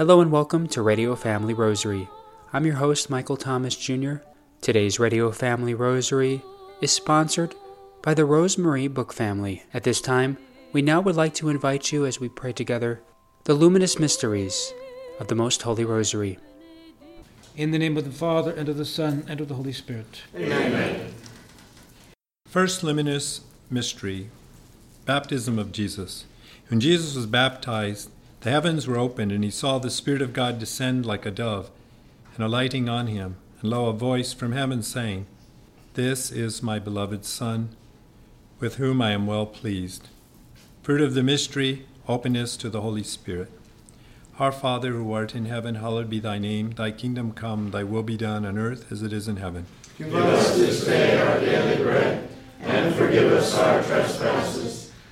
Hello and welcome to Radio Family Rosary. I'm your host, Michael Thomas Jr. Today's Radio Family Rosary is sponsored by the Rosemarie Book Family. At this time, we now would like to invite you as we pray together the luminous mysteries of the Most Holy Rosary. In the name of the Father, and of the Son, and of the Holy Spirit. Amen. First luminous mystery Baptism of Jesus. When Jesus was baptized, the heavens were opened, and he saw the Spirit of God descend like a dove, and alighting on him. And lo, a voice from heaven saying, This is my beloved Son, with whom I am well pleased. Fruit of the mystery, openness to the Holy Spirit. Our Father who art in heaven, hallowed be thy name. Thy kingdom come, thy will be done on earth as it is in heaven. Give us this day our daily bread, and forgive us our trespasses,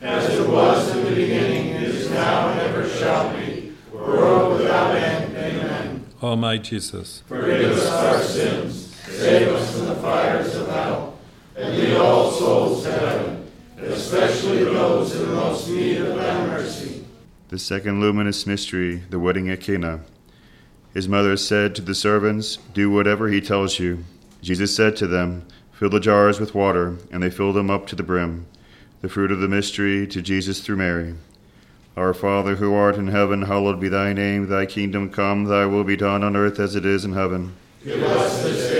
As it was in the beginning, is now, and ever shall be, world without end. Amen. O my Jesus, Forgive us our sins, save us from the fires of hell, and lead all souls to heaven, especially those in most need of thy mercy. The second luminous mystery, the wedding at Cana. His mother said to the servants, Do whatever he tells you. Jesus said to them, Fill the jars with water, and they filled them up to the brim. The fruit of the mystery to Jesus through Mary. Our Father who art in heaven, hallowed be thy name. Thy kingdom come, thy will be done on earth as it is in heaven. Give us this day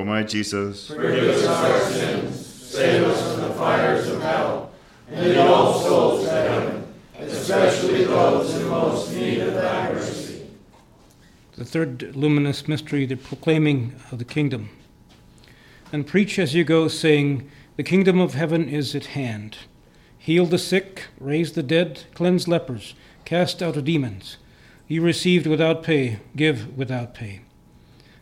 O my Jesus, Forgive us our sins, save us from the fires of hell, and lead all souls to heaven, especially those in most need of thy mercy. The third luminous mystery, the proclaiming of the kingdom. And preach as you go, saying, The kingdom of heaven is at hand. Heal the sick, raise the dead, cleanse lepers, cast out demons. You received without pay, give without pay.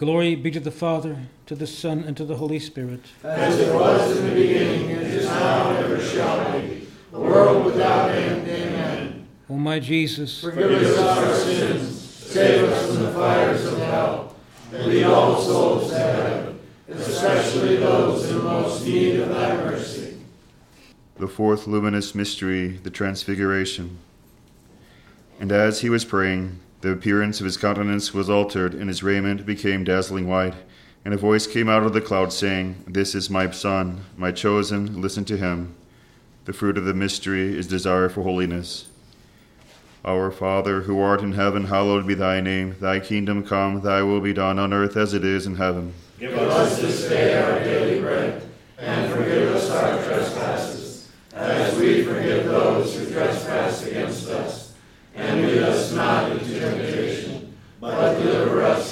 Glory be to the Father, to the Son, and to the Holy Spirit. As it was in the beginning, it is now, and ever shall be, world without end. Amen. O my Jesus, Forgive us our sins, save us from the fires of hell, and lead all souls to heaven, especially those in most need of thy mercy. The fourth luminous mystery, the Transfiguration. And as he was praying, the appearance of his countenance was altered, and his raiment became dazzling white, And a voice came out of the cloud saying, This is my Son, my chosen, listen to him. The fruit of the mystery is desire for holiness. Our Father, who art in heaven, hallowed be thy name. Thy kingdom come, thy will be done on earth as it is in heaven. Give us this day our daily bread,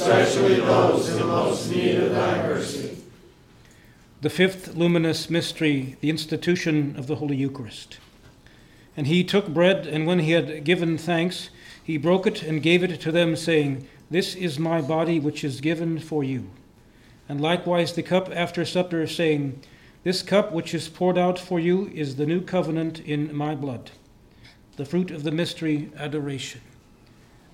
especially those in most need of thy mercy. The fifth luminous mystery, the institution of the Holy Eucharist. And he took bread, and when he had given thanks, he broke it and gave it to them, saying, This is my body which is given for you. And likewise the cup after supper, saying, This cup which is poured out for you is the new covenant in my blood. The fruit of the mystery, adoration.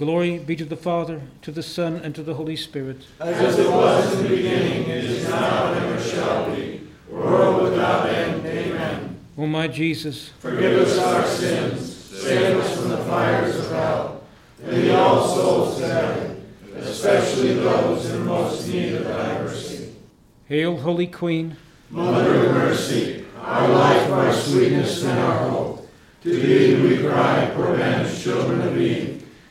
Glory be to the Father, to the Son, and to the Holy Spirit. As it was in the beginning, it is now, and ever shall be, world without end. Amen. O my Jesus, Forgive us our sins, save us from the fires of hell. Lead all souls to heaven, especially those in most need of thy mercy. Hail, Holy Queen, Mother of mercy, our life, our sweetness, and our hope. To thee we cry, poor banished children of Eve.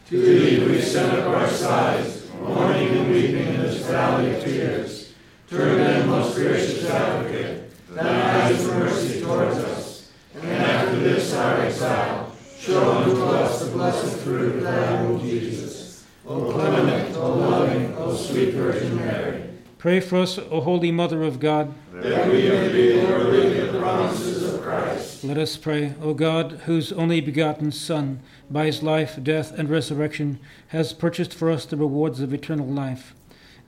To thee we send up our sighs, mourning and weeping in this valley of tears. Turn then, most gracious advocate, thine eyes of mercy towards us. And after this our exile, show unto us the blessed fruit of thy womb, Jesus. O clement, O loving, O sweet Virgin Mary. Pray for us, O Holy Mother of God. that we may be worthy of the promises of Christ. Let us pray, O God, whose only begotten Son, by his life, death, and resurrection, has purchased for us the rewards of eternal life.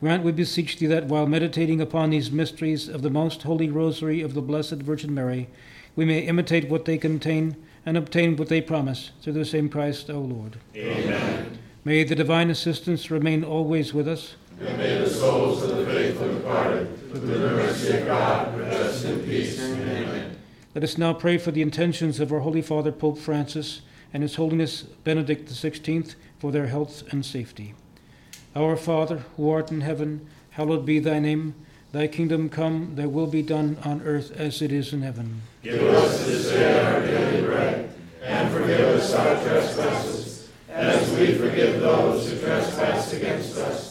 Grant, we beseech thee, that while meditating upon these mysteries of the most holy rosary of the Blessed Virgin Mary, we may imitate what they contain and obtain what they promise, through the same Christ our Lord. Amen. May the divine assistance remain always with us. And may the souls of the faithful departed, through the mercy of God, rest in peace. Amen. Let us now pray for the intentions of our Holy Father Pope Francis and His Holiness Benedict XVI for their health and safety. Our Father, who art in heaven, hallowed be thy name. Thy kingdom come, thy will be done on earth as it is in heaven. Give us this day our daily bread, and forgive us our trespasses, as we forgive those who trespass against us.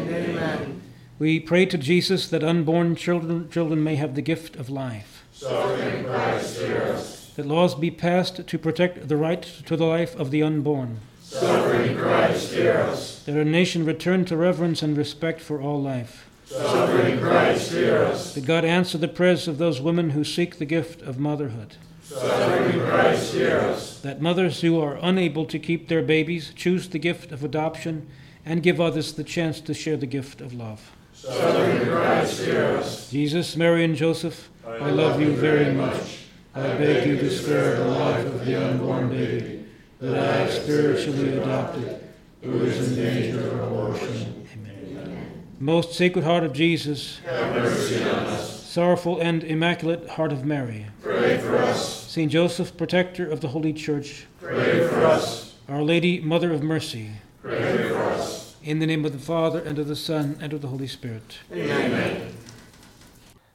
We pray to Jesus that unborn children, children may have the gift of life. Suffering Christ, hear us. that laws be passed to protect the right to the life of the unborn, Suffering Christ, hear us. that our nation return to reverence and respect for all life, Suffering Christ, hear us. that God answer the prayers of those women who seek the gift of motherhood, Suffering Christ, hear us. that mothers who are unable to keep their babies choose the gift of adoption and give others the chance to share the gift of love. Suffering Christ, hear us. Jesus, Mary, and Joseph, I love you very much. I beg you to spare the life of the unborn baby that I have spiritually adopted, who is in danger of abortion. Amen. Most Sacred Heart of Jesus, Have mercy on us. sorrowful and immaculate Heart of Mary, Pray for us. Saint Joseph, protector of the Holy Church, Pray for us. Our Lady, Mother of Mercy, Pray for us. In the name of the Father, and of the Son, and of the Holy Spirit. Amen.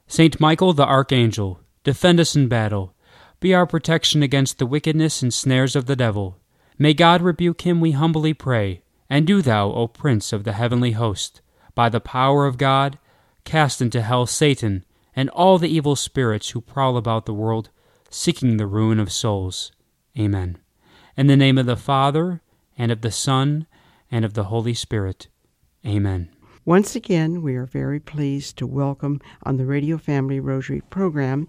Saint Michael the Archangel, defend us in battle. Be our protection against the wickedness and snares of the devil. May God rebuke him, we humbly pray. And do thou, O Prince of the heavenly host, by the power of God, cast into hell Satan and all the evil spirits who prowl about the world, seeking the ruin of souls. Amen. In the name of the Father, and of the Son, and of the Holy Spirit. Amen. Once again, we are very pleased to welcome on the Radio Family Rosary program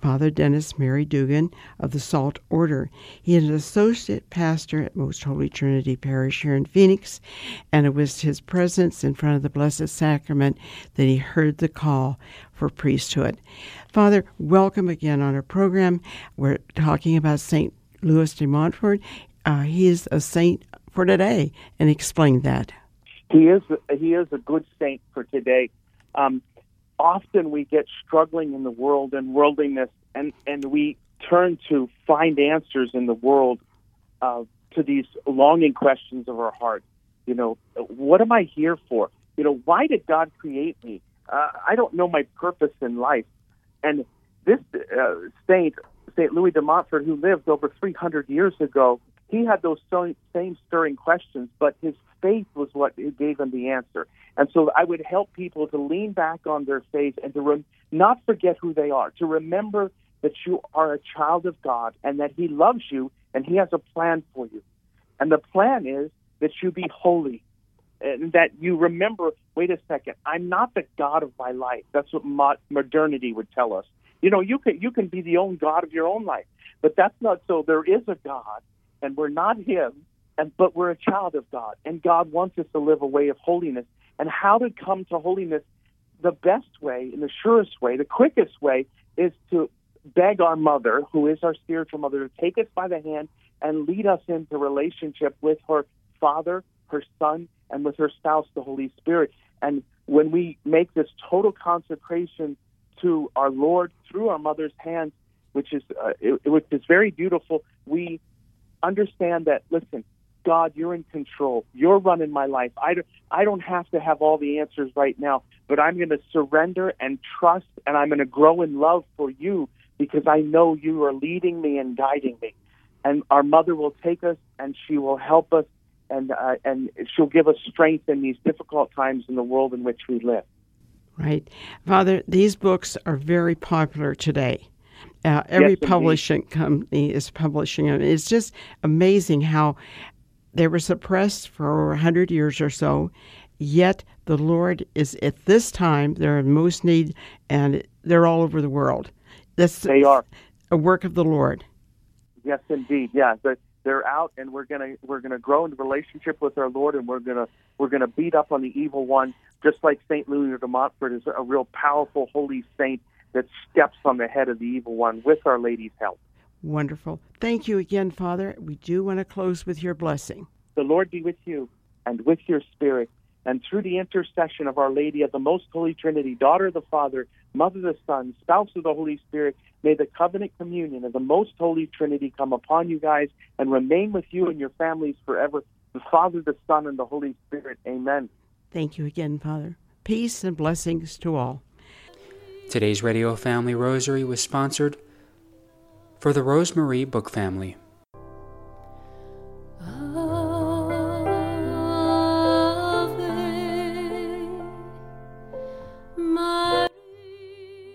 Father Dennis Mary Dugan of the SOLT Order. He is an associate pastor at Most Holy Trinity Parish here in Phoenix, and it was his presence in front of the Blessed Sacrament that he heard the call for priesthood. Father, welcome again on our program. We're talking about St. Louis de Montfort. Uh, he is a saint for today and explain that. He is he is a good saint for today. Um, often we get struggling in the world and worldliness, and and we turn to find answers in the world uh, to these longing questions of our heart. You know, what am I here for? You know, why did God create me? Uh, I don't know my purpose in life. And this uh, saint, Saint Louis de Montfort, who lived over 300 years ago, he had those same stirring questions, but his faith was what gave him the answer. And so I would help people to lean back on their faith and to re- not forget who they are, to remember that you are a child of God and that He loves you and He has a plan for you. And the plan is that you be holy and that you remember wait a second, I'm not the God of my life. That's what mo- modernity would tell us. You know, you can, you can be the own God of your own life, but that's not so. There is a God, and we're not Him, and but we're a child of God, and God wants us to live a way of holiness. And how to come to holiness the best way and the surest way, the quickest way, is to beg our mother, who is our spiritual mother, to take us by the hand and lead us into relationship with her Father, her Son, and with her spouse, the Holy Spirit. And when we make this total consecration to our Lord through our mother's hands, which is uh, it, which is very beautiful, we understand that. Listen, God, you're in control. You're running my life. I don't, I don't have to have all the answers right now, but I'm going to surrender and trust, and I'm going to grow in love for you because I know you are leading me and guiding me. And our mother will take us and she will help us and uh, and she'll give us strength in these difficult times in the world in which we live. Right, Father. These books are very popular today. Uh, every yes, publishing company is publishing them. It's just amazing how they were suppressed for a hundred years or so, yet the Lord is at this time they're in most need, and they're all over the world. That's they are a work of the Lord. Yes, indeed. Yeah, but they're out, and we're gonna we're gonna grow in relationship with our Lord, and we're gonna we're gonna beat up on the evil one, just like Saint Louis de Montfort is a real powerful holy saint that steps on the head of the evil one with Our Lady's help. Wonderful. Thank you again, Father. We do want to close with your blessing. The Lord be with you and with your spirit and through the intercession of Our Lady of the Most Holy Trinity, Daughter of the Father, Mother of the Son, Spouse of the Holy Spirit, may the covenant communion of the Most Holy Trinity come upon you guys and remain with you and your families forever. The Father, the Son, and the Holy Spirit. Amen. Thank you again, Father. Peace and blessings to all. Today's Radio Family Rosary was sponsored for the Rosemarie Book Family.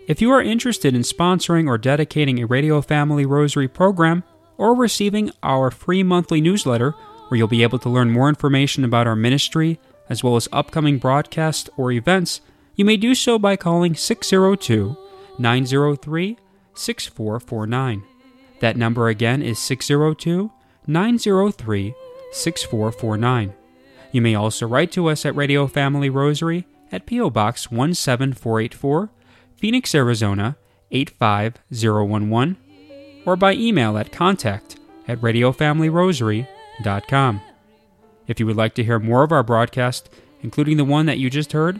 If you are interested in sponsoring or dedicating a Radio Family Rosary program or receiving our free monthly newsletter, where you'll be able to learn more information about our ministry as well as upcoming broadcasts or events, you may do so by calling 602 903 6449. That number again is 602 903 6449. You may also write to us at Radio Family Rosary at P.O. Box 17484. Phoenix, Arizona 85011, or by email at contact at radiofamilyrosary.com. If you would like to hear more of our broadcast, including the one that you just heard,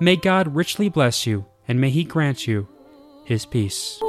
may God richly bless you, and may He grant you His peace.